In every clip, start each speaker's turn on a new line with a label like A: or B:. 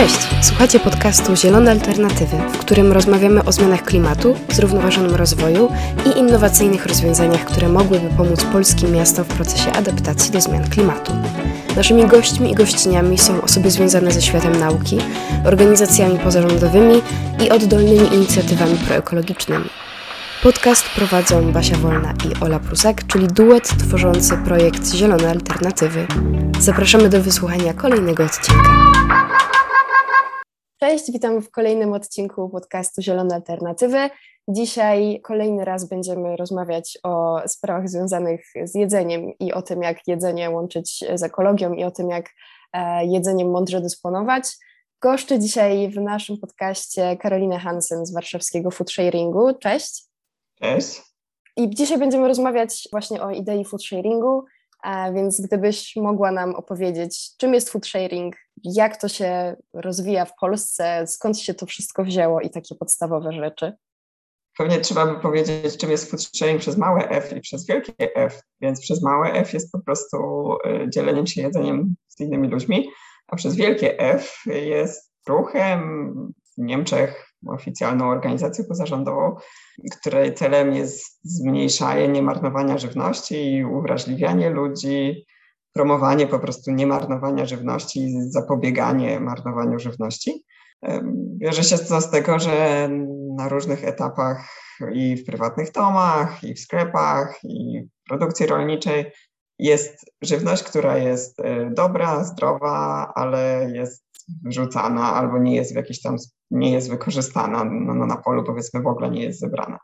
A: Cześć! Słuchacie podcastu Zielone Alternatywy, w którym rozmawiamy o zmianach klimatu, zrównoważonym rozwoju i innowacyjnych rozwiązaniach, które mogłyby pomóc polskim miastom w procesie adaptacji do zmian klimatu. Naszymi gośćmi i gościniami są osoby związane ze światem nauki, organizacjami pozarządowymi i oddolnymi inicjatywami proekologicznymi. Podcast prowadzą Basia Wolna i Ola Prusak, czyli duet tworzący projekt Zielone Alternatywy. Zapraszamy do wysłuchania kolejnego odcinka. Cześć, witam w kolejnym odcinku podcastu Zielone Alternatywy. Dzisiaj kolejny raz będziemy rozmawiać o sprawach związanych z jedzeniem i o tym, jak jedzenie łączyć z ekologią i o tym, jak e, jedzeniem mądrze dysponować. Goszczę dzisiaj w naszym podcaście Karolinę Hansen z warszawskiego Food Sharingu. Cześć.
B: Cześć.
A: I dzisiaj będziemy rozmawiać właśnie o idei food sharingu, więc gdybyś mogła nam opowiedzieć, czym jest food sharing, jak to się rozwija w Polsce, skąd się to wszystko wzięło i takie podstawowe rzeczy.
B: Pewnie trzeba by powiedzieć, czym jest food sharing przez małe F i przez wielkie F. Więc przez małe F jest po prostu y, dzieleniem się jedzeniem z innymi ludźmi, a przez wielkie F jest ruchem w Niemczech oficjalną organizację pozarządową, której celem jest zmniejszanie niemarnowania żywności i uwrażliwianie ludzi, promowanie po prostu niemarnowania żywności i zapobieganie marnowaniu żywności. Bierze się to z tego, że na różnych etapach i w prywatnych domach, i w sklepach, i w produkcji rolniczej jest żywność, która jest e, dobra, zdrowa, ale jest wyrzucana albo nie jest w jakiś tam, nie jest wykorzystana no, no, na polu, powiedzmy w ogóle nie jest zebrana.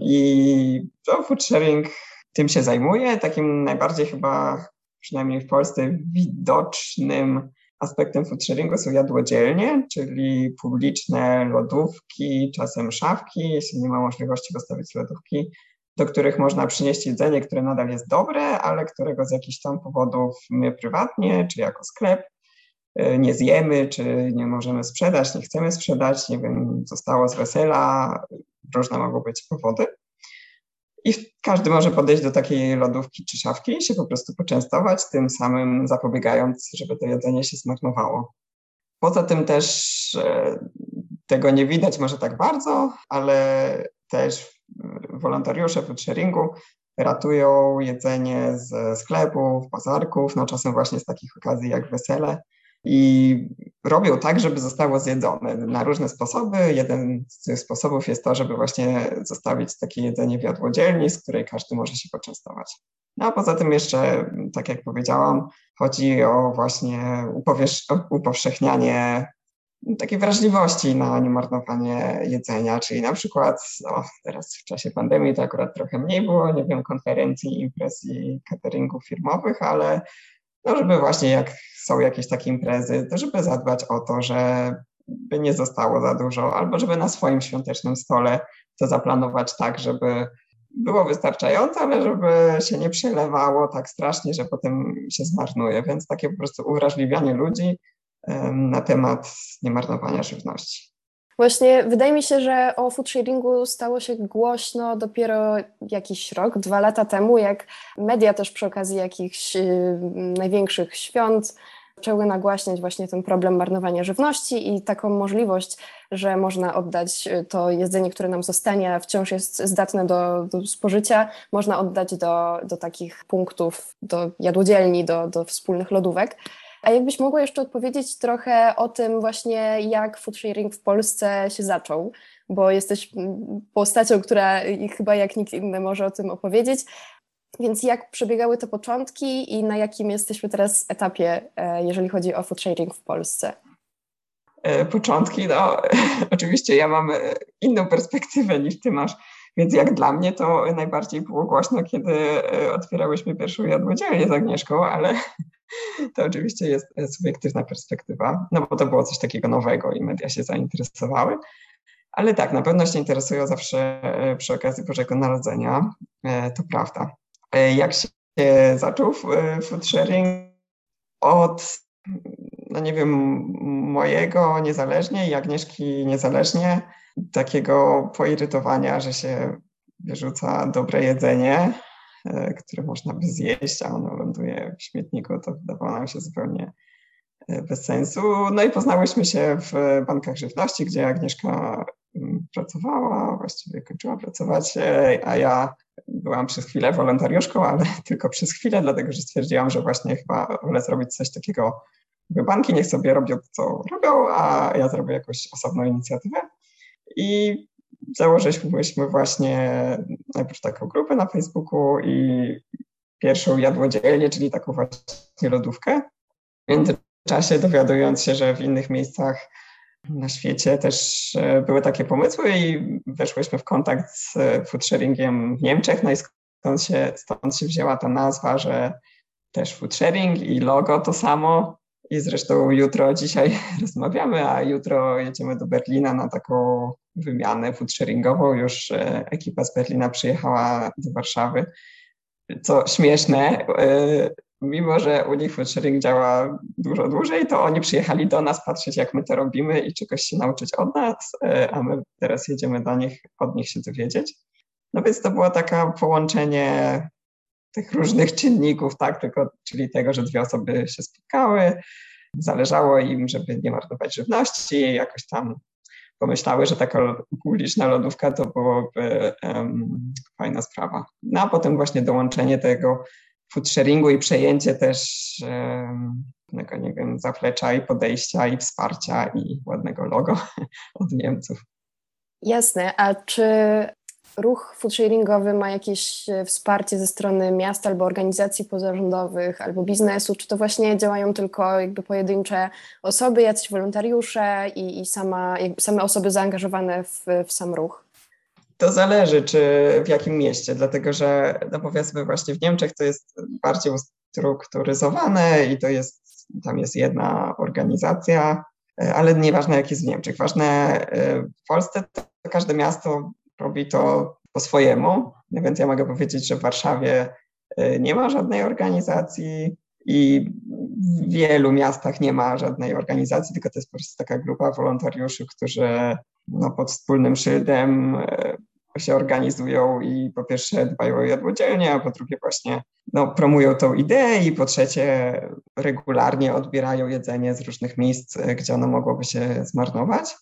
B: I to food sharing tym się zajmuje. Takim najbardziej chyba, przynajmniej w Polsce, widocznym aspektem food sharingu są jadłodzielnie, czyli publiczne lodówki, czasem szafki, jeśli nie ma możliwości postawić lodówki, do których można przynieść jedzenie, które nadal jest dobre, ale którego z jakichś tam powodów my prywatnie, czy jako sklep nie zjemy, czy nie możemy sprzedać, nie chcemy sprzedać, nie wiem, zostało z wesela, różne mogą być powody. I każdy może podejść do takiej lodówki czy szafki i się po prostu poczęstować, tym samym zapobiegając, żeby to jedzenie się zmarnowało. Poza tym też e, tego nie widać może tak bardzo, ale też wolontariusze food sharingu ratują jedzenie ze sklepów, bazarków, no czasem właśnie z takich okazji jak wesele, i robią tak, żeby zostało zjedzone na różne sposoby. Jeden z tych sposobów jest to, żeby właśnie zostawić takie jedzenie w jadłodzielni, z której każdy może się poczęstować. No a poza tym jeszcze, tak jak powiedziałam, chodzi o właśnie upowszechnianie takiej wrażliwości na niemarnowanie jedzenia, czyli na przykład no, teraz w czasie pandemii to akurat trochę mniej było, nie wiem, konferencji, imprez i cateringów firmowych, ale no żeby właśnie jak są jakieś takie imprezy, to żeby zadbać o to, żeby nie zostało za dużo, albo żeby na swoim świątecznym stole to zaplanować tak, żeby było wystarczające, ale żeby się nie przelewało tak strasznie, że potem się zmarnuje. Więc takie po prostu uwrażliwianie ludzi na temat niemarnowania żywności.
A: Właśnie wydaje mi się, że o food sharingu stało się głośno dopiero jakiś rok, dwa lata temu, jak media też przy okazji jakichś y, największych świąt zaczęły nagłaśniać właśnie ten problem marnowania żywności i taką możliwość, że można oddać y, to jedzenie, które nam zostanie, a wciąż jest zdatne do, do spożycia, można oddać do, do takich punktów, do jadłodzielni, do, do wspólnych lodówek. A jakbyś mogła jeszcze odpowiedzieć trochę o tym właśnie, jak food sharing w Polsce się zaczął, bo jesteś postacią, która chyba jak nikt inny może o tym opowiedzieć. Więc jak przebiegały te początki i na jakim jesteśmy teraz etapie, e, jeżeli chodzi o food sharing w Polsce?
B: E, początki, no oczywiście ja mam e, inną perspektywę niż ty masz, więc jak dla mnie to najbardziej było głośno, kiedy otwierałyśmy pierwszą jadłodzielnię z Agnieszką, ale to oczywiście jest subiektywna perspektywa, no bo to było coś takiego nowego i media się zainteresowały. Ale tak, na pewno się interesują zawsze przy okazji Bożego Narodzenia, to prawda. E, jak się zaczął e, food sharing? Od, no nie wiem, mojego niezależnie i Agnieszki niezależnie, takiego poirytowania, że się wyrzuca dobre jedzenie, e, które można by zjeść, a ono ląduje w śmietniku, to wydawało nam się zupełnie bez sensu. No i poznałyśmy się w bankach żywności, gdzie Agnieszka mm, pracowała, właściwie kończyła pracować, a ja byłam przez chwilę wolontariuszką, ale tylko przez chwilę, dlatego że stwierdziłam, że właśnie chyba wolę zrobić coś takiego, banki niech sobie robią to, co robią, a ja zrobię jakąś osobną inicjatywę. I założyliśmy właśnie najpierw taką grupę na Facebooku i pierwszą jadłodzielnię, czyli taką właśnie lodówkę. W międzyczasie dowiadując się, że w innych miejscach na świecie też e, były takie pomysły i weszłyśmy w kontakt z food sharingiem w Niemczech, no i stąd się, stąd się wzięła ta nazwa, że też food sharing i logo to samo. I zresztą jutro, dzisiaj rozmawiamy, a jutro jedziemy do Berlina na taką wymianę food sharingową. Już e, ekipa z Berlina przyjechała do Warszawy. Co śmieszne, e, mimo że u nich food sharing działa dużo dłużej, to oni przyjechali do nas patrzeć, jak my to robimy i czegoś się nauczyć od nas, e, a my teraz jedziemy do nich, od nich się dowiedzieć. No więc to było takie połączenie tych różnych czynników, tak, tylko, czyli tego, że dwie osoby się spotkały, zależało im, żeby nie marnować żywności, jakoś tam pomyślały, że taka publiczna lodówka to byłoby um, fajna sprawa. No a potem właśnie dołączenie tego food sharingu i przejęcie też um, nie wiem, zaplecza i podejścia i wsparcia i ładnego logo od Niemców.
A: Jasne, a czy ruch foodsharingowy ma jakieś e, wsparcie ze strony miast albo organizacji pozarządowych albo biznesu, czy to właśnie działają tylko jakby pojedyncze osoby, jacyś wolontariusze i, i sama, same osoby zaangażowane w, w sam ruch?
B: To zależy, czy w jakim mieście, dlatego że no powiedzmy właśnie w Niemczech to jest bardziej ustrukturyzowane i to jest, tam jest jedna organizacja, e, ale nieważne jak jest w Niemczech. Ważne e, w Polsce to każde miasto robi to po swojemu, więc ja mogę powiedzieć, że w Warszawie y, nie ma żadnej organizacji i w wielu miastach nie ma żadnej organizacji, tylko to jest po prostu taka grupa wolontariuszy, którzy no, pod wspólnym szyldem y, się organizują i po pierwsze dbają o jadłodzielnie, a po drugie właśnie no, promują tą ideę i po trzecie regularnie odbierają jedzenie z różnych miejsc, y, gdzie ono mogłoby się zmarnować.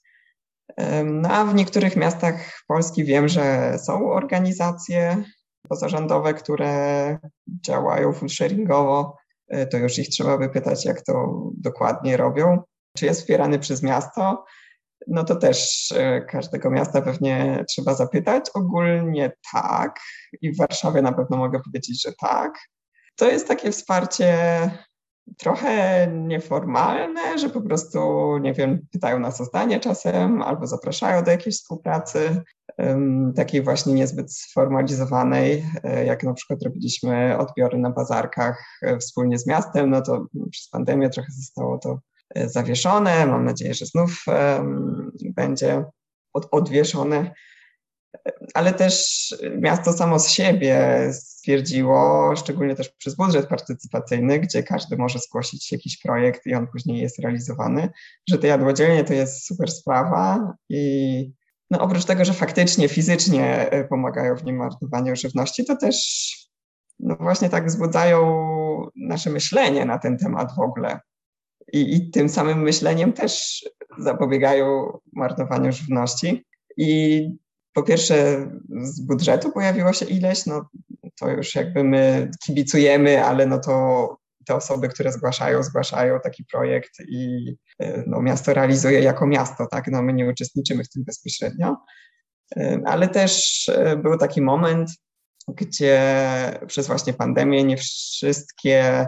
B: No a w niektórych miastach Polski wiem, że są organizacje pozarządowe, które działają foodsharingowo. E, to już ich trzeba by pytać, jak to dokładnie robią. Czy jest wspierany przez miasto? No to też e, każdego miasta pewnie trzeba zapytać. Ogólnie tak. I w Warszawie na pewno mogę powiedzieć, że tak. To jest takie wsparcie trochę nieformalne, że po prostu, nie wiem, pytają nas o zdanie czasem albo zapraszają do jakiejś współpracy, takiej właśnie niezbyt sformalizowanej, e, jak na przykład robiliśmy odbiory na bazarkach e, wspólnie z miastem, no to przez pandemię trochę zostało to e, zawieszone. Mam nadzieję, że znów będzie od, odwieszone ale też miasto samo z siebie stwierdziło, szczególnie też przez budżet partycypacyjny, gdzie każdy może zgłosić jakiś projekt i on później jest realizowany, że te jadłodzielnie to jest super sprawa i no oprócz tego, że faktycznie, fizycznie e, pomagają w niemarnowaniu żywności, to też no właśnie tak wzbudzają nasze myślenie na ten temat w ogóle. I, I tym samym myśleniem też zapobiegają marnowaniu żywności. I po pierwsze z budżetu pojawiło się ileś, no to już jakby my kibicujemy, ale no to te osoby, które zgłaszają, zgłaszają taki projekt i e, no, miasto realizuje jako miasto, tak? No, my nie uczestniczymy w tym bezpośrednio. E, ale też e, był taki moment, gdzie przez właśnie pandemię nie wszystkie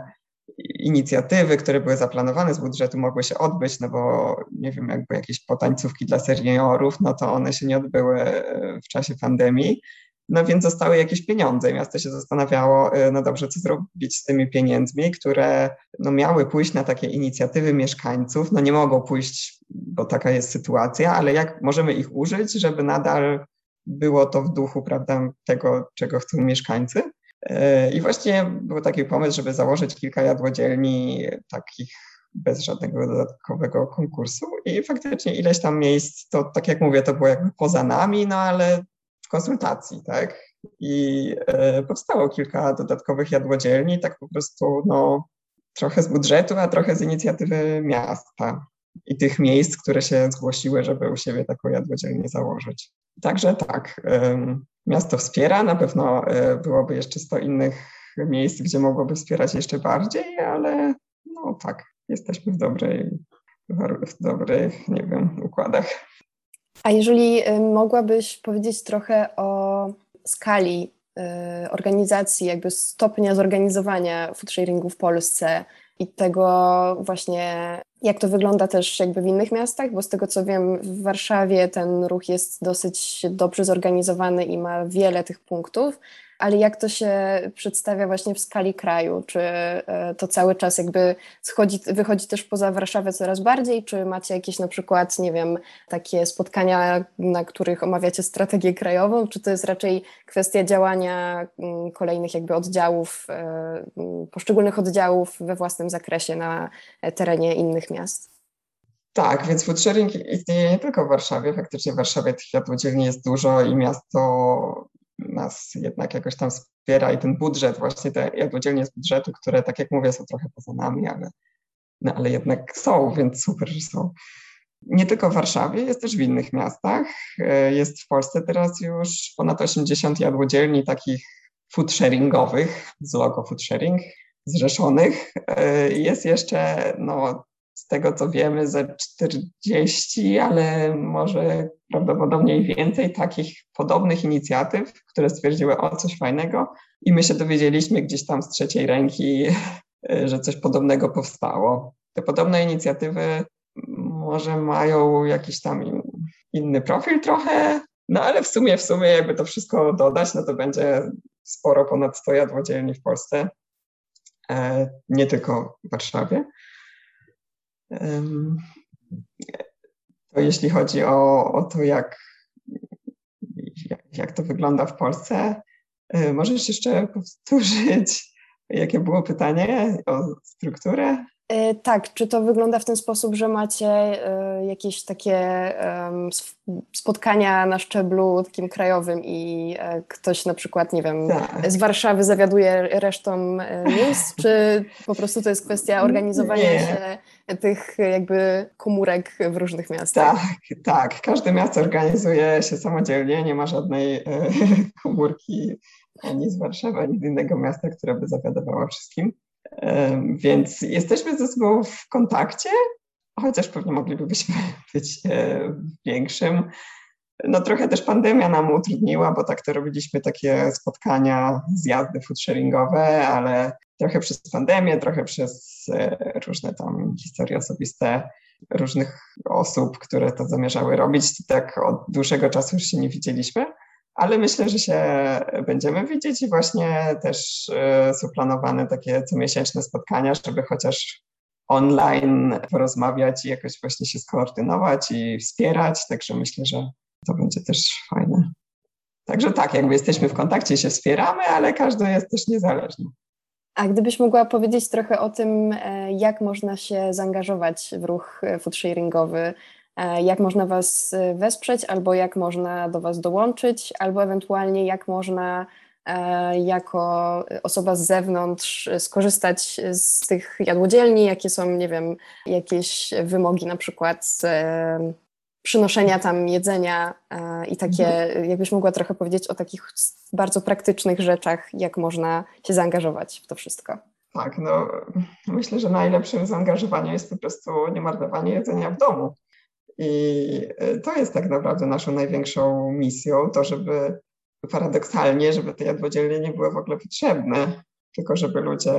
B: inicjatywy, które były zaplanowane z budżetu mogły się odbyć, no bo nie wiem, jakby jakieś potańcówki dla seniorów, no to one się nie odbyły e, w czasie pandemii. No więc zostały jakieś pieniądze i miasto się zastanawiało, e, no dobrze, co zrobić z tymi pieniędzmi, które no miały pójść na takie inicjatywy mieszkańców. No nie mogą pójść, bo taka jest sytuacja, ale jak możemy ich użyć, żeby nadal było to w duchu, prawda, tego, czego chcą mieszkańcy. E, I właśnie był taki pomysł, żeby założyć kilka jadłodzielni takich bez żadnego dodatkowego konkursu i faktycznie ileś tam miejsc, to tak jak mówię, to było jakby poza nami, no ale w konsultacji, tak? I e, powstało kilka dodatkowych jadłodzielni, tak po prostu, no trochę z budżetu, a trochę z inicjatywy miasta i tych miejsc, które się zgłosiły, żeby u siebie taką jadłodzielnię założyć. Także tak, miasto wspiera, na pewno e, byłoby jeszcze 100 innych miejsc, gdzie mogłoby wspierać jeszcze bardziej, ale no tak, jesteśmy w dobrej, w dobrych, nie wiem, układach.
A: A jeżeli mogłabyś powiedzieć trochę o skali y, organizacji, jakby stopnia zorganizowania foodsharingu w Polsce i tego właśnie, jak to wygląda też jakby w innych miastach, bo z tego co wiem, w Warszawie ten ruch jest dosyć dobrze zorganizowany i ma wiele tych punktów, ale jak to się przedstawia właśnie w skali kraju? Czy e, to cały czas jakby schodzi, wychodzi też poza Warszawę coraz bardziej? Czy macie jakieś na przykład, nie wiem, takie spotkania, na których omawiacie strategię krajową? Czy to jest raczej kwestia działania mm, kolejnych jakby oddziałów, e, mm, poszczególnych oddziałów we własnym zakresie na terenie innych miast?
B: Tak, więc food sharing istnieje nie tylko w Warszawie. Faktycznie w Warszawie tych jadłodzielni jest dużo i miasto nas jednak jakoś tam wspiera i ten budżet, właśnie te jadłodzielnie z budżetu, które tak jak mówię są trochę poza nami, ale, no, ale jednak są, więc super, że są. Nie tylko w Warszawie, jest też w innych miastach. E, jest w Polsce teraz już ponad 80 jadłodzielni takich food sharingowych, z logo food sharing, zrzeszonych. E, jest jeszcze no, z tego co wiemy, ze 40, ale może prawdopodobnie więcej takich podobnych inicjatyw, które stwierdziły o coś fajnego i my się dowiedzieliśmy gdzieś tam z trzeciej ręki, że coś podobnego powstało. Te podobne inicjatywy może mają jakiś tam inny profil trochę, no ale w sumie, w sumie jakby to wszystko dodać, no to będzie sporo ponad 100 jadłodzielni w Polsce, e, nie tylko w Warszawie. To jeśli chodzi o, o to, jak, jak to wygląda w Polsce, e, możesz jeszcze powtórzyć, jakie było pytanie o strukturę?
A: E, tak, czy to wygląda w ten sposób, że macie e, jakieś takie spotkania na szczeblu takim krajowym i e, ktoś na przykład, nie wiem, tak. z Warszawy zawiaduje resztą miejsc, czy po prostu to jest kwestia organizowania nie. się tych jakby komórek w różnych miastach?
B: Tak, tak. Każde miasto organizuje się samodzielnie, nie ma żadnej komórki ani z Warszawy, ani z innego miasta, która by zawiadowała wszystkim. Więc jesteśmy ze sobą w kontakcie, chociaż pewnie moglibyśmy być e, większym. No trochę też pandemia nam utrudniła, bo tak to robiliśmy takie spotkania, zjazdy foodsharingowe, ale trochę przez pandemię, trochę przez e, różne tam historie osobiste różnych osób, które to zamierzały robić. Tak od dłuższego czasu już się nie widzieliśmy ale myślę, że się będziemy widzieć i właśnie też e, są planowane takie comiesięczne spotkania, żeby chociaż online porozmawiać i jakoś właśnie się skoordynować i wspierać, także myślę, że to będzie też fajne. Także tak, jakby jesteśmy w kontakcie się wspieramy, ale każdy jest też niezależny.
A: A gdybyś mogła powiedzieć trochę o tym, e, jak można się zaangażować w ruch e, foodsharingowy, jak można Was e, wesprzeć, albo jak można do Was dołączyć, albo ewentualnie jak można e, jako osoba z zewnątrz skorzystać z tych jadłodzielni, jakie są, nie wiem, jakieś wymogi na przykład przynoszenia tam jedzenia i takie, mhm. jakbyś mogła trochę powiedzieć o takich bardzo praktycznych rzeczach, jak można się zaangażować w to wszystko.
B: Tak, no myślę, że najlepszym zaangażowaniem jest po prostu nie marnowanie jedzenia w domu. I e, to jest tak naprawdę naszą największą misją, to żeby paradoksalnie, żeby te jadłodzielnie nie były w ogóle potrzebne, tylko żeby ludzie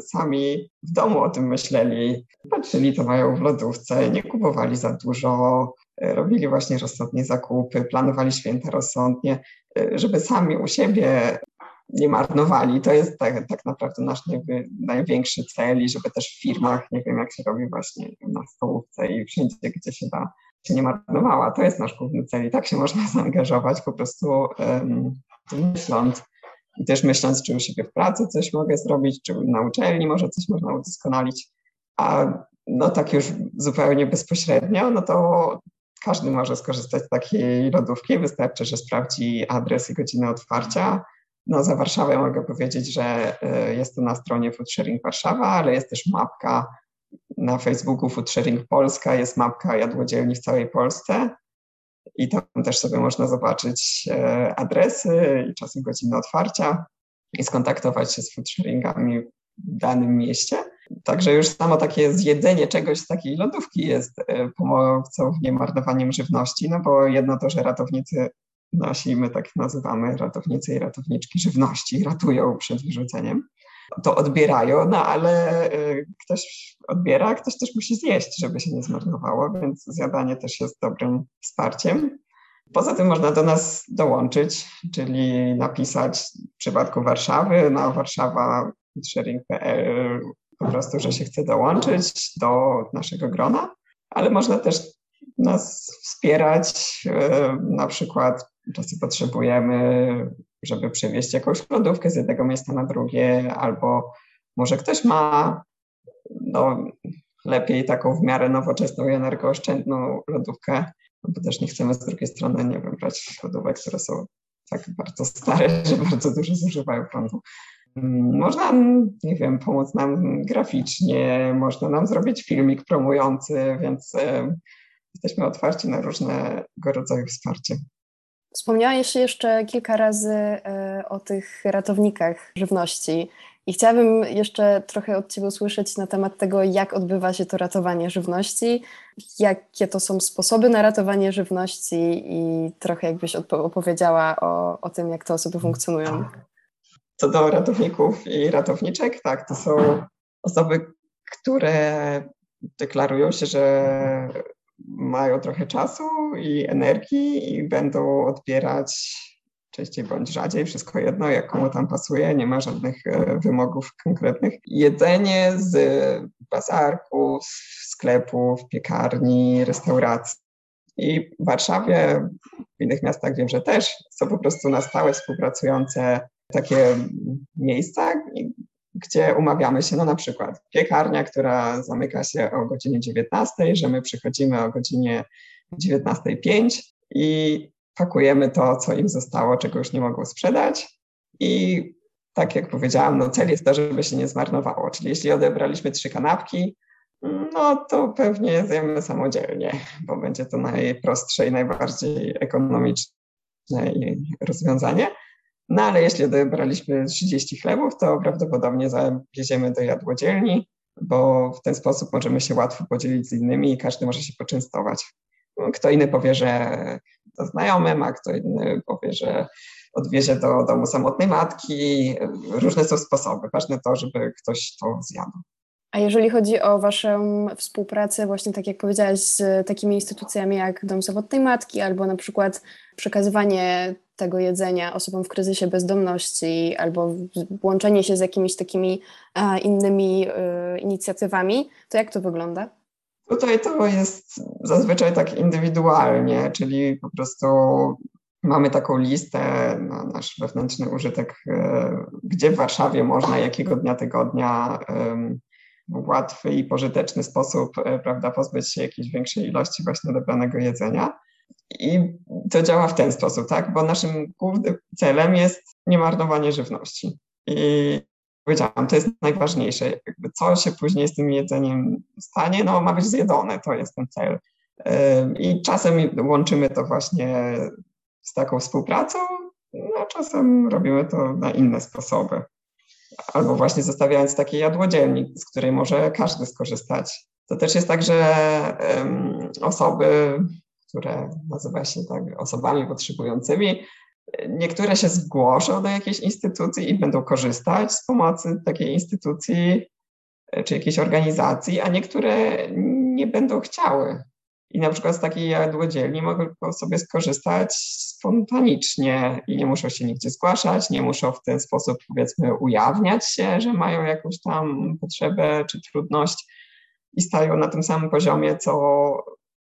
B: sami w domu o tym myśleli, patrzyli, co mają w lodówce, nie kupowali za dużo, e, robili właśnie rozsądnie zakupy, planowali święta rozsądnie, e, żeby sami u siebie nie marnowali. To jest tak, tak naprawdę nasz największy cel i żeby też w firmach, nie wiem jak się robi właśnie na stołówce i wszędzie, gdzie się da, się nie marnowała. To jest nasz główny cel i tak się można zaangażować po prostu um, myśląc i też myśląc, czy u siebie w pracy coś mogę zrobić, czy na uczelni może coś można udoskonalić, a no tak już zupełnie bezpośrednio, no to każdy może skorzystać z takiej lodówki. Wystarczy, że sprawdzi adres i godzinę otwarcia no za Warszawę mogę powiedzieć, że jest to na stronie Food Sharing Warszawa, ale jest też mapka na Facebooku Food Sharing Polska, jest mapka jadłodzielni w całej Polsce i tam też sobie można zobaczyć adresy i czasem godziny otwarcia i skontaktować się z food sharingami w danym mieście. Także już samo takie zjedzenie czegoś z takiej lodówki jest e, pomocą w niemarnowaniem żywności, no bo jedno to, że ratownicy nasi, my tak nazywamy ratownicy i ratowniczki żywności, ratują przed wyrzuceniem, to odbierają, no ale e, ktoś odbiera, ktoś też musi zjeść, żeby się nie zmarnowało, więc zjadanie też jest dobrym wsparciem. Poza tym można do nas dołączyć, czyli napisać w przypadku Warszawy na warszawa.sharing.pl po prostu, że się chce dołączyć do naszego grona, ale można też nas wspierać. E, na przykład czasem potrzebujemy, żeby przewieźć jakąś lodówkę z jednego miejsca na drugie, albo może ktoś ma no, lepiej taką w miarę nowoczesną i energooszczędną lodówkę, no bo też nie chcemy z drugiej strony, nie wiem, brać lodówek, które są tak bardzo stare, że bardzo dużo zużywają prądu. Można, nie wiem, pomóc nam graficznie, można nam zrobić filmik promujący, więc jesteśmy otwarci na różnego rodzaju wsparcie.
A: Wspomniałeś jeszcze kilka razy e, o tych ratownikach żywności. I chciałabym jeszcze trochę od Ciebie usłyszeć na temat tego, jak odbywa się to ratowanie żywności, jakie to są sposoby na ratowanie żywności i trochę jakbyś opowiedziała o, o tym, jak te osoby funkcjonują.
B: Co do ratowników i ratowniczek, tak, to są osoby, które deklarują się, że mają trochę czasu i energii i będą odbierać częściej bądź rzadziej, wszystko jedno, jak komu tam pasuje, nie ma żadnych e, wymogów konkretnych. Jedzenie z bazarków, sklepów, piekarni, restauracji. I w Warszawie, w innych miastach wiem, że też są po prostu na stałe współpracujące takie miejsca, gdzie umawiamy się, no na przykład piekarnia, która zamyka się o godzinie 19, że my przychodzimy o godzinie 19.05 i pakujemy to, co im zostało, czego już nie mogą sprzedać i tak jak powiedziałam, no cel jest to, żeby się nie zmarnowało. Czyli jeśli odebraliśmy trzy kanapki, no to pewnie zjemy samodzielnie, bo będzie to najprostsze i najbardziej ekonomiczne rozwiązanie. No ale jeśli odebraliśmy 30 chlebów, to prawdopodobnie zawieziemy do jadłodzielni, bo w ten sposób możemy się łatwo podzielić z innymi i każdy może się poczęstować. Kto inny powie, że to znajomym, a kto inny powie, że odwiezie do domu samotnej matki. Różne są sposoby. Ważne to, żeby ktoś to zjadł.
A: A jeżeli chodzi o Waszą współpracę, właśnie tak jak powiedziałaś, z takimi instytucjami jak Dom Samotnej Matki, albo na przykład przekazywanie tego jedzenia osobom w kryzysie bezdomności, albo łączenie się z jakimiś takimi innymi y, inicjatywami, to jak to wygląda?
B: Tutaj to jest zazwyczaj tak indywidualnie, czyli po prostu mamy taką listę na nasz wewnętrzny użytek, e, gdzie w Warszawie można jakiego dnia tygodnia w łatwy i pożyteczny sposób e, prawda, pozbyć się jakiejś większej ilości właśnie dobranego jedzenia. I to działa w ten sposób, tak? Bo naszym głównym celem jest niemarnowanie żywności. I powiedziałam, to jest najważniejsze. Jakby co się później z tym jedzeniem stanie, no ma być zjedzone, to jest ten cel. I czasem łączymy to właśnie z taką współpracą, a czasem robimy to na inne sposoby. Albo właśnie zostawiając takie jadłodzielnik, z której może każdy skorzystać. To też jest tak, że um, osoby, które nazywa się tak osobami potrzebującymi, Niektóre się zgłoszą do jakiejś instytucji i będą korzystać z pomocy takiej instytucji e, czy jakiejś organizacji, a niektóre nie będą chciały. I na przykład z takiej jadłodzielni mogą sobie skorzystać spontanicznie i nie muszą się nigdzie zgłaszać, nie muszą w ten sposób powiedzmy ujawniać się, że mają jakąś tam potrzebę czy trudność i stają na tym samym poziomie, co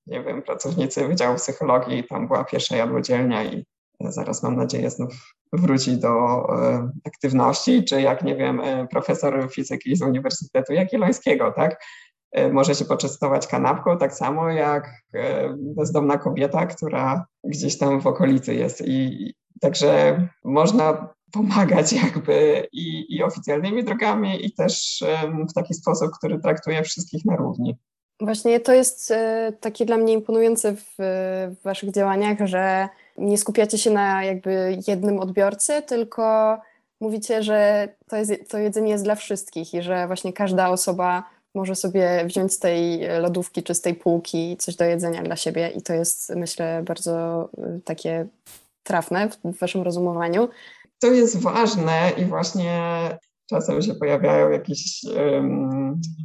B: nie wiem, pracownicy Wydziału Psychologii, tam była pierwsza jadłodzielnia i zaraz mam nadzieję znów wróci do e, aktywności, czy jak, nie wiem, e, profesor fizyki z Uniwersytetu Jagiellońskiego, tak? E, może się poczęstować kanapką, tak samo jak bezdomna kobieta, która gdzieś tam w okolicy jest. I także można pomagać jakby i, i oficjalnymi drogami i też w taki sposób, który traktuje wszystkich na równi.
A: Właśnie to jest e, takie dla mnie imponujące w, w waszych działaniach, że nie skupiacie się na jakby jednym odbiorcy, tylko mówicie, że to, jest, to jedzenie jest dla wszystkich i że właśnie każda osoba może sobie wziąć z tej lodówki czy z tej półki coś do jedzenia dla siebie i to jest myślę bardzo y, takie trafne w waszym rozumowaniu.
B: To jest ważne i właśnie czasem się pojawiają jakieś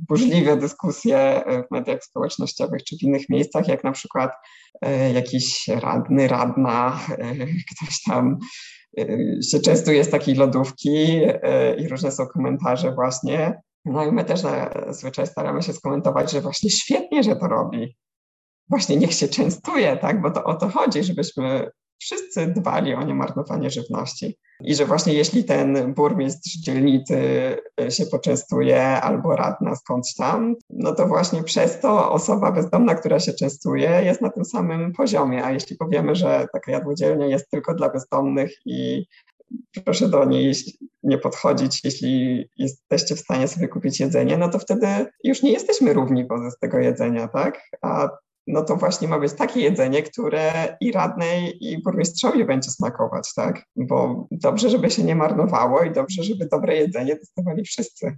B: burzliwe dyskusje w mediach społecznościowych czy w innych miejscach, jak na przykład e, jakiś radny, radna, e, ktoś tam e, się częstuje z takiej lodówki e, i różne są komentarze właśnie. No i my też zazwyczaj staramy się skomentować, że właśnie świetnie, że to robi. Właśnie niech się częstuje, tak? Bo to o to chodzi, żebyśmy wszyscy dbali o niemarnowanie żywności. I że właśnie jeśli ten burmistrz dzielnicy e, się poczęstuje albo radna skądś tam, no to właśnie przez to osoba bezdomna, która się częstuje, jest na tym samym poziomie. A jeśli powiemy, że taka jadłodzielnia jest tylko dla bezdomnych i proszę do niej nie podchodzić, jeśli jesteście w stanie sobie kupić jedzenie, no to wtedy już nie jesteśmy równi wobec tego jedzenia, tak? A no to właśnie ma być takie jedzenie, które i radnej, i burmistrzowi będzie smakować, tak? Bo dobrze, żeby się nie marnowało i dobrze, żeby dobre jedzenie dostawali wszyscy.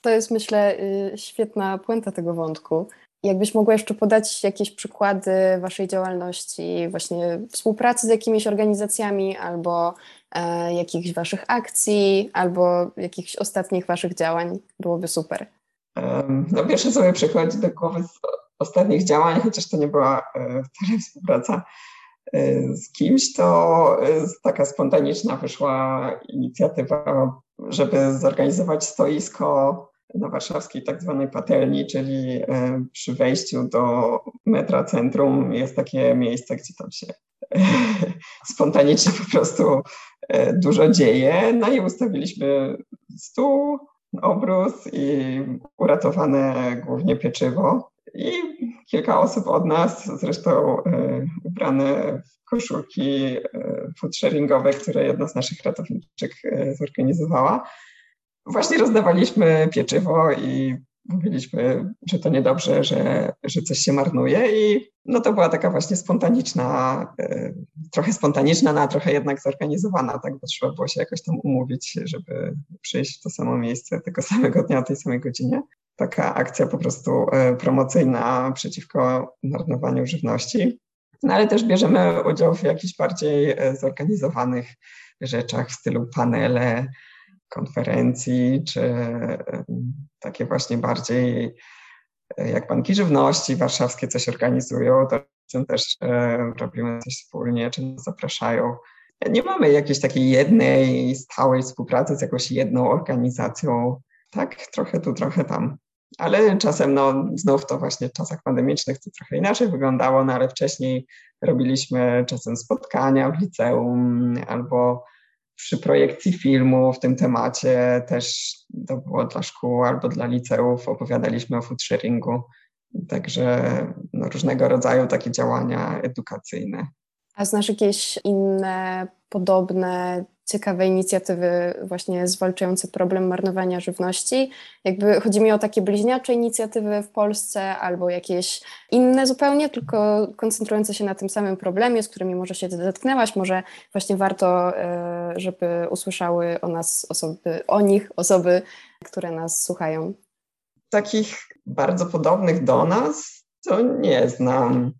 A: To jest, myślę, y, świetna puenta tego wątku. Jakbyś mogła jeszcze podać jakieś przykłady Waszej działalności, właśnie współpracy z jakimiś organizacjami, albo e, jakichś Waszych akcji, albo jakichś ostatnich Waszych działań, byłoby super.
B: No pierwsze, co mi przychodzi do głowy ostatnich działań, chociaż to nie była e, wcale współpraca e, z kimś, to e, taka spontaniczna wyszła inicjatywa, żeby zorganizować stoisko na warszawskiej tak zwanej patelni, czyli przy wejściu do metra centrum jest takie miejsce, gdzie tam się spontanicznie po prostu dużo dzieje. No i ustawiliśmy stół, obrus i uratowane głównie pieczywo. I kilka osób od nas, zresztą ubrane w koszulki foodsharingowe, które jedna z naszych ratowniczek zorganizowała, właśnie rozdawaliśmy pieczywo i mówiliśmy, że to niedobrze, że, że coś się marnuje. I no to była taka właśnie spontaniczna, e, trochę spontaniczna, no, a trochę jednak zorganizowana, tak, bo trzeba było się jakoś tam umówić, żeby przyjść w to samo miejsce tego samego dnia o tej samej godzinie. Taka akcja po prostu e, promocyjna przeciwko marnowaniu żywności. No ale też bierzemy udział w jakichś bardziej e, zorganizowanych rzeczach w stylu panele, konferencji, czy takie właśnie bardziej e, jak banki żywności warszawskie coś organizują, to też robimy coś wspólnie, czy nas zapraszają. Nie mamy jakiejś takiej jednej stałej współpracy z jakąś jedną organizacją, tak trochę tu, trochę tam. Ale czasem, no znów to właśnie w czasach pandemicznych to trochę inaczej wyglądało, no ale wcześniej robiliśmy czasem spotkania w liceum albo przy projekcji filmu w tym temacie też to było dla szkół albo dla liceów, opowiadaliśmy o food sharingu. Także no, różnego rodzaju takie działania edukacyjne.
A: A znasz jakieś inne podobne ciekawe inicjatywy właśnie zwalczające problem marnowania żywności. Jakby chodzi mi o takie bliźniacze inicjatywy w Polsce albo jakieś inne zupełnie, tylko koncentrujące się na tym samym problemie, z którymi może się zetknęłaś, może właśnie warto, e, żeby usłyszały o nas osoby, o nich osoby, które nas słuchają.
B: Takich bardzo podobnych do nas to nie znam.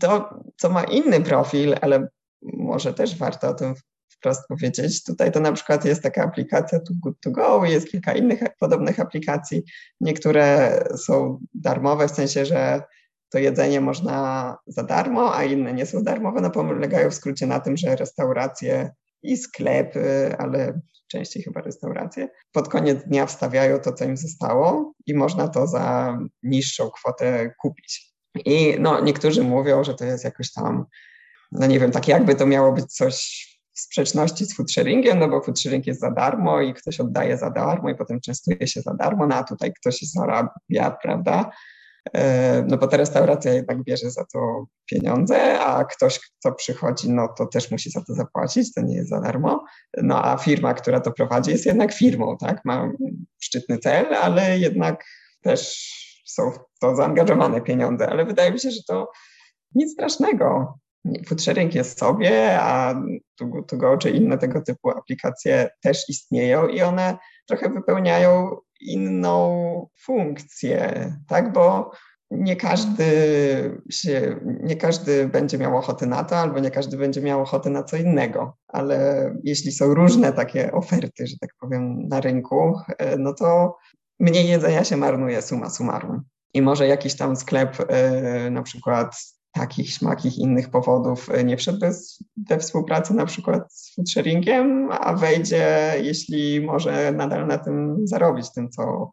B: To, co ma inny profil, ale może też warto o tym wprost powiedzieć. Tutaj to na przykład jest taka aplikacja Too Good To Go, jest kilka innych podobnych aplikacji. Niektóre są darmowe, w sensie, że to jedzenie można za darmo, a inne nie są darmowe. No polegają w skrócie na tym, że restauracje i sklepy, ale częściej chyba restauracje, pod koniec dnia wstawiają to, co im zostało i można to za niższą kwotę kupić. I no, niektórzy mówią, że to jest jakoś tam, no nie wiem, tak jakby to miało być coś w sprzeczności z foodsharingiem, no bo foodsharing jest za darmo i ktoś oddaje za darmo i potem częstuje się za darmo, no a tutaj ktoś zarabia, prawda? e, no bo ta restauracja jednak bierze za to pieniądze, a ktoś, kto przychodzi, no to też musi za to zapłacić, to nie jest za darmo. No a firma, która to prowadzi, jest jednak firmą, tak? Ma szczytny cel, ale jednak też są w to zaangażowane pieniądze, ale wydaje mi się, że to nic strasznego. Foodsharing jest sobie, a ToGo czy inne tego typu aplikacje też istnieją i one trochę wypełniają inną funkcję, tak? Bo nie każdy się, nie każdy będzie miał ochotę na to, albo nie każdy będzie miał ochotę na co innego, ale jeśli są różne takie oferty, że tak powiem, na rynku, e, no to mniej jedzenia się marnuje suma summarum. I może jakiś tam sklep, e, na przykład takich, śmakich innych powodów e, nie wszedł we współpracy na przykład z foodsharingiem, a wejdzie, jeśli może nadal na tym zarobić, tym co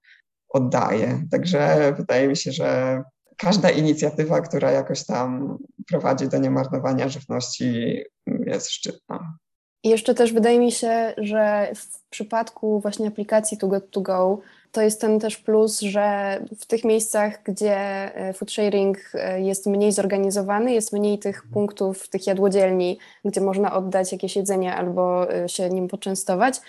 B: oddaje. Także wydaje mi się, że każda inicjatywa, która jakoś tam prowadzi do niemarnowania żywności jest szczytna.
A: Jeszcze też wydaje mi się, że w przypadku właśnie aplikacji Too Good To Go to jest ten też plus, że w tych miejscach, gdzie e, food sharing e, jest mniej zorganizowany, jest mniej tych punktów, tych jadłodzielni, gdzie można oddać jakieś jedzenie albo e, się nim poczęstować,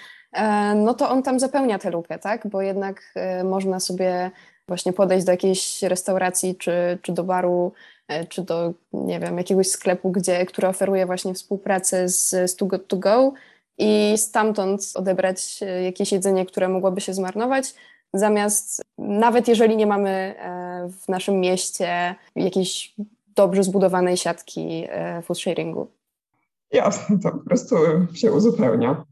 A: no to on tam zapełnia tę lukę, tak? Bo jednak można sobie właśnie podejść do jakiejś restauracji czy, czy do baru, czy do, nie wiem, jakiegoś sklepu, gdzie, który oferuje właśnie współpracę z, z Too Good To Go i stamtąd odebrać jakieś jedzenie, które mogłoby się zmarnować, zamiast nawet jeżeli nie mamy e, w naszym mieście jakiejś dobrze zbudowanej siatki e, food sharingu.
B: Jasne, to po prostu się uzupełnia.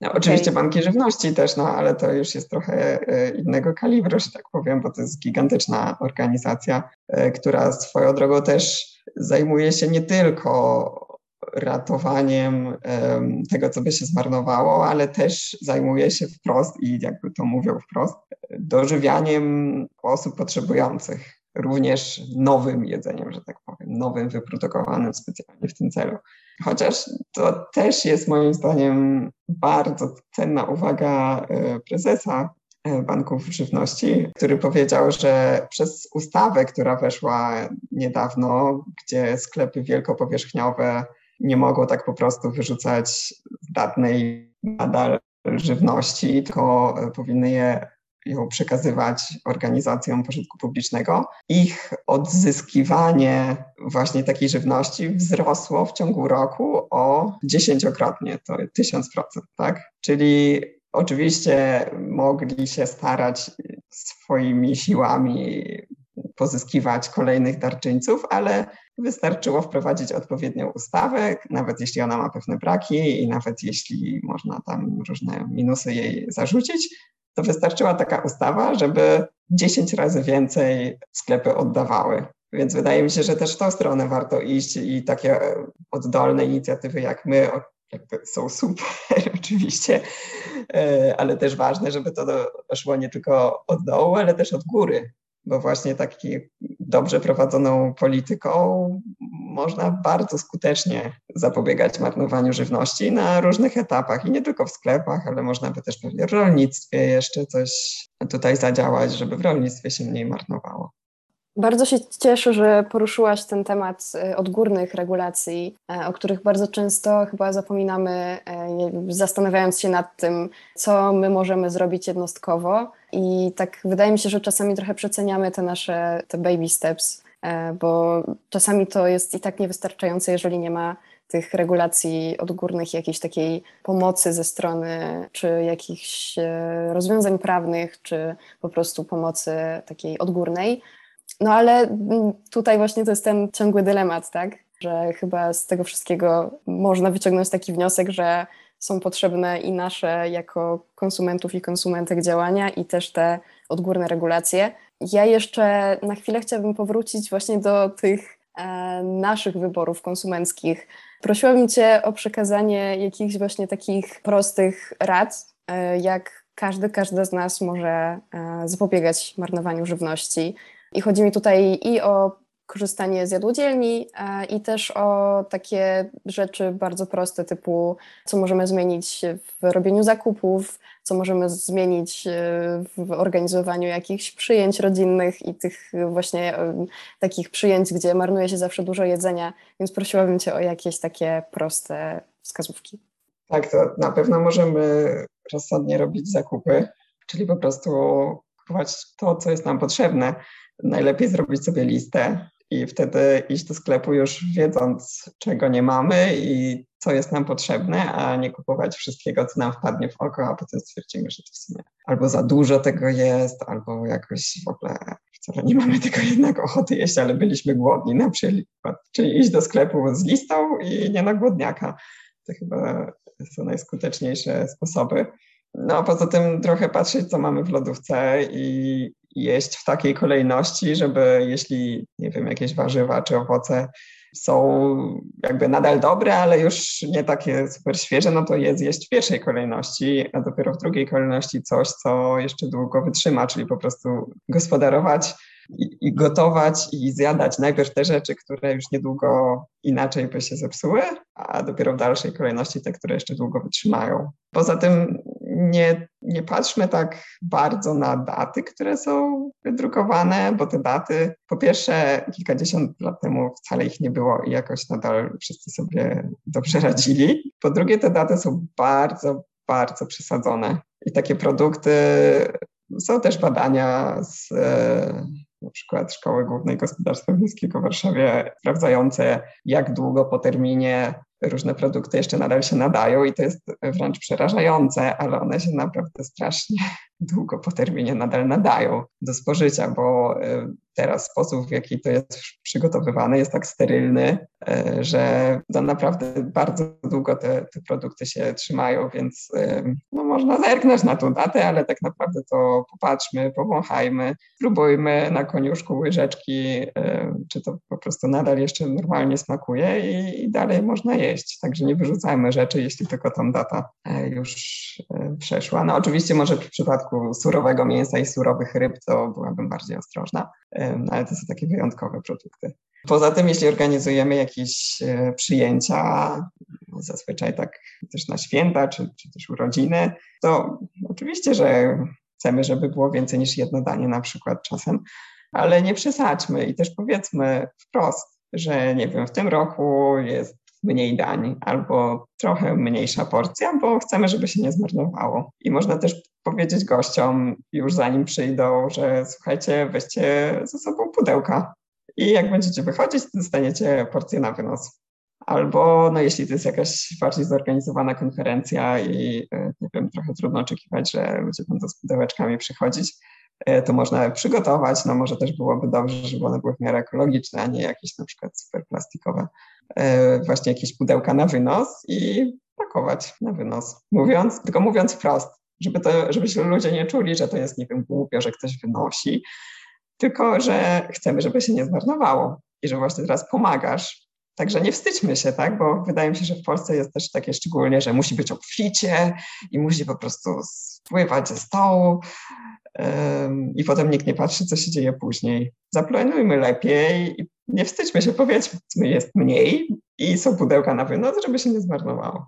B: No, oczywiście okay. banki żywności też, no ale to już jest trochę e, innego kalibru, że tak powiem, bo to jest gigantyczna organizacja, która swoją drogą też zajmuje się nie tylko ratowaniem tego, co by się zmarnowało, ale też zajmuje się wprost i jakby to mówią wprost, dożywianiem osób potrzebujących, również nowym jedzeniem, że tak powiem, nowym, wyprodukowanym specjalnie w tym celu. Chociaż to też jest moim zdaniem bardzo cenna uwaga e, prezesa e, Banków Żywności, który powiedział, że przez ustawę, która weszła niedawno, gdzie sklepy wielkopowierzchniowe nie mogą tak po prostu wyrzucać zdatnej nadal żywności, tylko powinny je ją przekazywać organizacjom pożytku publicznego. Ich odzyskiwanie właśnie takiej żywności wzrosło w ciągu roku o dziesięciokrotnie, to tysiąc procent, tak? Czyli oczywiście mogli się starać swoimi siłami pozyskiwać kolejnych darczyńców, ale wystarczyło wprowadzić odpowiednią ustawę, nawet jeśli ona ma pewne braki i nawet jeśli można tam różne minusy jej zarzucić, to wystarczyła taka ustawa, żeby 10 razy więcej sklepy oddawały. Więc wydaje mi się, że też w tą stronę warto iść i takie oddolne inicjatywy jak my są super oczywiście, e, ale też ważne, żeby to doszło nie tylko od dołu, ale też od góry, bo właśnie taki dobrze prowadzoną polityką można bardzo skutecznie zapobiegać marnowaniu żywności na różnych etapach i nie tylko w sklepach, ale można by też pewnie w rolnictwie jeszcze coś tutaj zadziałać, żeby w rolnictwie się mniej marnowało.
A: Bardzo się cieszę, że poruszyłaś ten temat e, odgórnych regulacji, e, o których bardzo często chyba zapominamy, e, zastanawiając się nad tym, co my możemy zrobić jednostkowo. I tak wydaje mi się, że czasami trochę przeceniamy te nasze te baby steps, bo czasami to jest i tak niewystarczające, jeżeli nie ma tych regulacji odgórnych, jakiejś takiej pomocy ze strony, czy jakichś rozwiązań prawnych, czy po prostu pomocy takiej odgórnej. No ale tutaj właśnie to jest ten ciągły dylemat, tak? Że chyba z tego wszystkiego można wyciągnąć taki wniosek, że są potrzebne i nasze jako konsumentów i konsumentek działania i też te odgórne regulacje. Ja jeszcze na chwilę chciałabym powrócić właśnie do tych e, naszych wyborów konsumenckich. Prosiłabym Cię o przekazanie jakichś właśnie takich prostych rad, e, jak każdy, każda z nas może e, zapobiegać marnowaniu żywności, i chodzi mi tutaj i o korzystanie z jadłodzielni e, i też o takie rzeczy bardzo proste, typu co możemy zmienić w robieniu zakupów, co możemy zmienić e, w organizowaniu jakichś przyjęć rodzinnych i tych właśnie e, takich przyjęć, gdzie marnuje się zawsze dużo jedzenia, więc prosiłabym Cię o jakieś takie proste wskazówki.
B: Tak, to na pewno możemy rozsądnie robić zakupy, czyli po prostu kupować to, co jest nam potrzebne. Najlepiej zrobić sobie listę i wtedy iść do sklepu już wiedząc, czego nie mamy i co jest nam potrzebne, a nie kupować wszystkiego, co nam wpadnie w oko, a potem stwierdzimy, że to w sumie albo za dużo tego jest, albo jakoś w ogóle wcale nie mamy tego jednak ochoty jeść, ale byliśmy głodni na przykład. Czyli iść do sklepu z listą i nie na głodniaka. To chyba są najskuteczniejsze sposoby. No a poza tym trochę patrzeć, co mamy w lodówce i jeść w takiej kolejności, żeby jeśli, nie wiem, jakieś warzywa czy owoce są jakby nadal dobre, ale już nie takie super świeże, no to je zjeść w pierwszej kolejności, a dopiero w drugiej kolejności coś, co jeszcze długo wytrzyma, czyli po prostu gospodarować i, i, gotować i zjadać najpierw te rzeczy, które już niedługo inaczej by się zepsuły, a dopiero w dalszej kolejności te, które jeszcze długo wytrzymają. Poza tym nie, nie patrzmy tak bardzo na daty, które są wydrukowane, bo te daty, po pierwsze, kilkadziesiąt lat temu wcale ich nie było i jakoś nadal wszyscy sobie dobrze radzili. Po drugie, te daty są bardzo, bardzo przesadzone. I takie produkty, są też badania z na przykład Szkoły Głównej Gospodarstwa Wiejskiego w Warszawie sprawdzające, jak długo po terminie różne produkty jeszcze nadal się nadają i to jest wręcz przerażające, ale one się naprawdę strasznie długo po terminie nadal nadają do spożycia, bo y, teraz sposób, w jaki to jest przygotowywane, jest tak sterylny, y, że to naprawdę bardzo długo te, te produkty się trzymają, więc y, no, można zerknąć na tą datę, ale tak naprawdę to popatrzmy, powąchajmy, spróbujmy na koniuszku łyżeczki, czy to po prostu nadal jeszcze normalnie smakuje i, i dalej można jeść. Także nie wyrzucajmy rzeczy, jeśli tylko tam data już przeszła. No oczywiście może w przypadku surowego mięsa i surowych ryb, to byłabym bardziej ostrożna, no, ale to są takie wyjątkowe produkty. Poza tym, jeśli organizujemy jakieś e, przyjęcia, zazwyczaj tak też na święta czy, czy też urodziny, to oczywiście, że chcemy, żeby było więcej niż jedno danie na przykład czasem, ale nie przesadźmy i też powiedzmy wprost, że nie wiem, w tym roku jest mniej dań albo trochę mniejsza porcja, bo chcemy, żeby się nie zmarnowało. I można też powiedzieć gościom już zanim przyjdą, że słuchajcie, weźcie ze sobą pudełka i jak będziecie wychodzić, to dostaniecie porcję na wynos. Albo no, jeśli to jest jakaś bardziej zorganizowana konferencja i e, nie wiem, trochę trudno oczekiwać, że ludzie będą z pudełeczkami przychodzić, e, to można przygotować. No może też byłoby dobrze, żeby one były w miarę ekologiczne, a nie jakieś na przykład super plastikowe. E, właśnie jakieś pudełka na wynos i pakować na wynos. Mówiąc, tylko mówiąc wprost, żeby, to, żeby się ludzie nie czuli, że to jest, nie wiem, głupio, że ktoś wynosi, tylko że chcemy, żeby się nie zmarnowało i że właśnie teraz pomagasz. Także nie wstydźmy się, tak? Bo wydaje mi się, że w Polsce jest też takie szczególnie, że musi być obficie i musi po prostu spływać ze stołu i potem nikt nie patrzy, co się dzieje później. Zaplanujmy lepiej i nie wstydźmy się, powiedzmy, jest mniej i są pudełka na wynos, żeby się nie zmarnowało.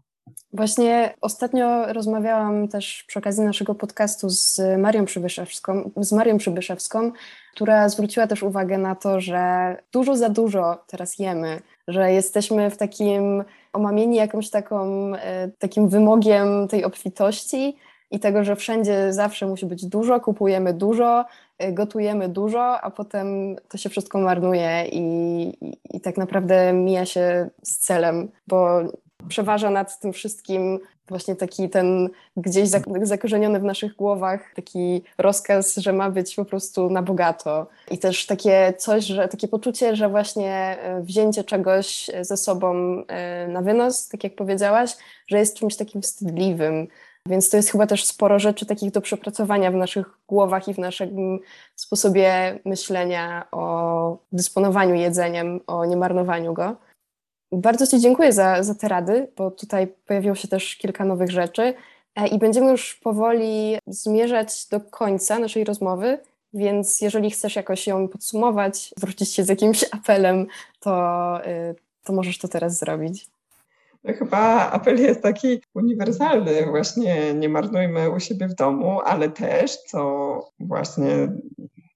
A: Właśnie ostatnio rozmawiałam też przy okazji naszego podcastu z Marią Przybyszewską, z Marią Przybyszewską, która zwróciła też uwagę na to, że dużo za dużo teraz jemy, że jesteśmy w takim omamieni jakąś taką, e, takim wymogiem tej obfitości i tego, że wszędzie zawsze musi być dużo, kupujemy dużo, e, gotujemy dużo, a potem to się wszystko marnuje i, i, i tak naprawdę mija się z celem, bo przeważa nad tym wszystkim właśnie taki ten gdzieś zakorzeniony w naszych głowach taki rozkaz, że ma być po prostu na bogato. I też takie coś, że takie poczucie, że właśnie e, wzięcie czegoś ze sobą e, na wynos, tak jak powiedziałaś, że jest czymś takim wstydliwym. Więc to jest chyba też sporo rzeczy takich do przepracowania w naszych głowach i w naszym sposobie myślenia o dysponowaniu jedzeniem, o niemarnowaniu go. Bardzo Ci dziękuję za, za te rady, bo tutaj pojawiło się też kilka nowych rzeczy e, i będziemy już powoli zmierzać do końca naszej rozmowy. Więc jeżeli chcesz jakoś ją podsumować, zwrócić się z jakimś apelem, to, y, to możesz to teraz zrobić.
B: No chyba apel jest taki uniwersalny, właśnie nie marnujmy u siebie w domu, ale też, co właśnie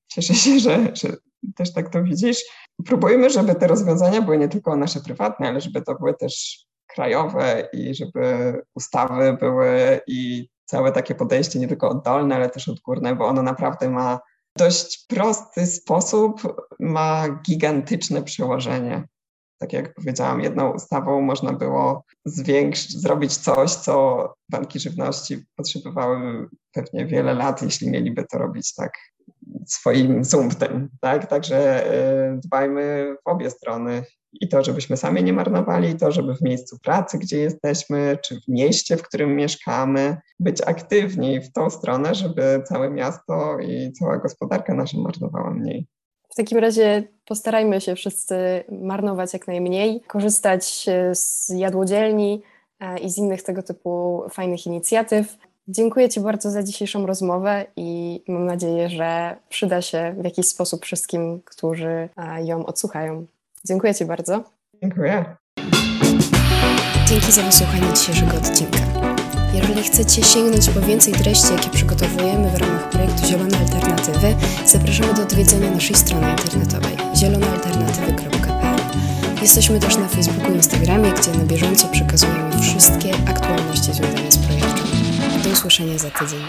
B: cieszę się, że, że też tak to widzisz, próbujmy, żeby te rozwiązania były nie tylko nasze prywatne, ale żeby to były też krajowe i żeby ustawy były i całe takie podejście nie tylko oddolne, ale też odgórne, bo ono naprawdę ma dość prosty sposób, ma gigantyczne przełożenie. Tak jak powiedziałam, jedną ustawą można było zwiększyć, zrobić coś, co banki żywności potrzebowały pewnie wiele lat, jeśli mieliby to robić tak swoim zumptem. Tak? Także y, dbajmy w obie strony i to, żebyśmy sami nie marnowali, i to, żeby w miejscu pracy, gdzie jesteśmy, czy w mieście, w którym mieszkamy, być aktywni w tą stronę, żeby całe miasto i cała gospodarka nasza marnowała mniej.
A: W takim razie postarajmy się wszyscy marnować jak najmniej, korzystać z jadłodzielni e, i z innych tego typu fajnych inicjatyw. Dziękuję Ci bardzo za dzisiejszą rozmowę i mam nadzieję, że przyda się w jakiś sposób wszystkim, którzy e, ją odsłuchają. Dziękuję Ci bardzo.
B: Dziękuję.
A: Dzięki za wysłuchanie dzisiejszego odcinka. Jeżeli chcecie sięgnąć po więcej treści, jakie przygotowujemy w ramach projektu Zielone Alternatywy, zapraszamy do odwiedzenia naszej strony internetowej zielonealternatywy.pl. Jesteśmy też na Facebooku i Instagramie, gdzie na bieżąco przekazujemy wszystkie aktualności związane z usłyszenia za tydzień.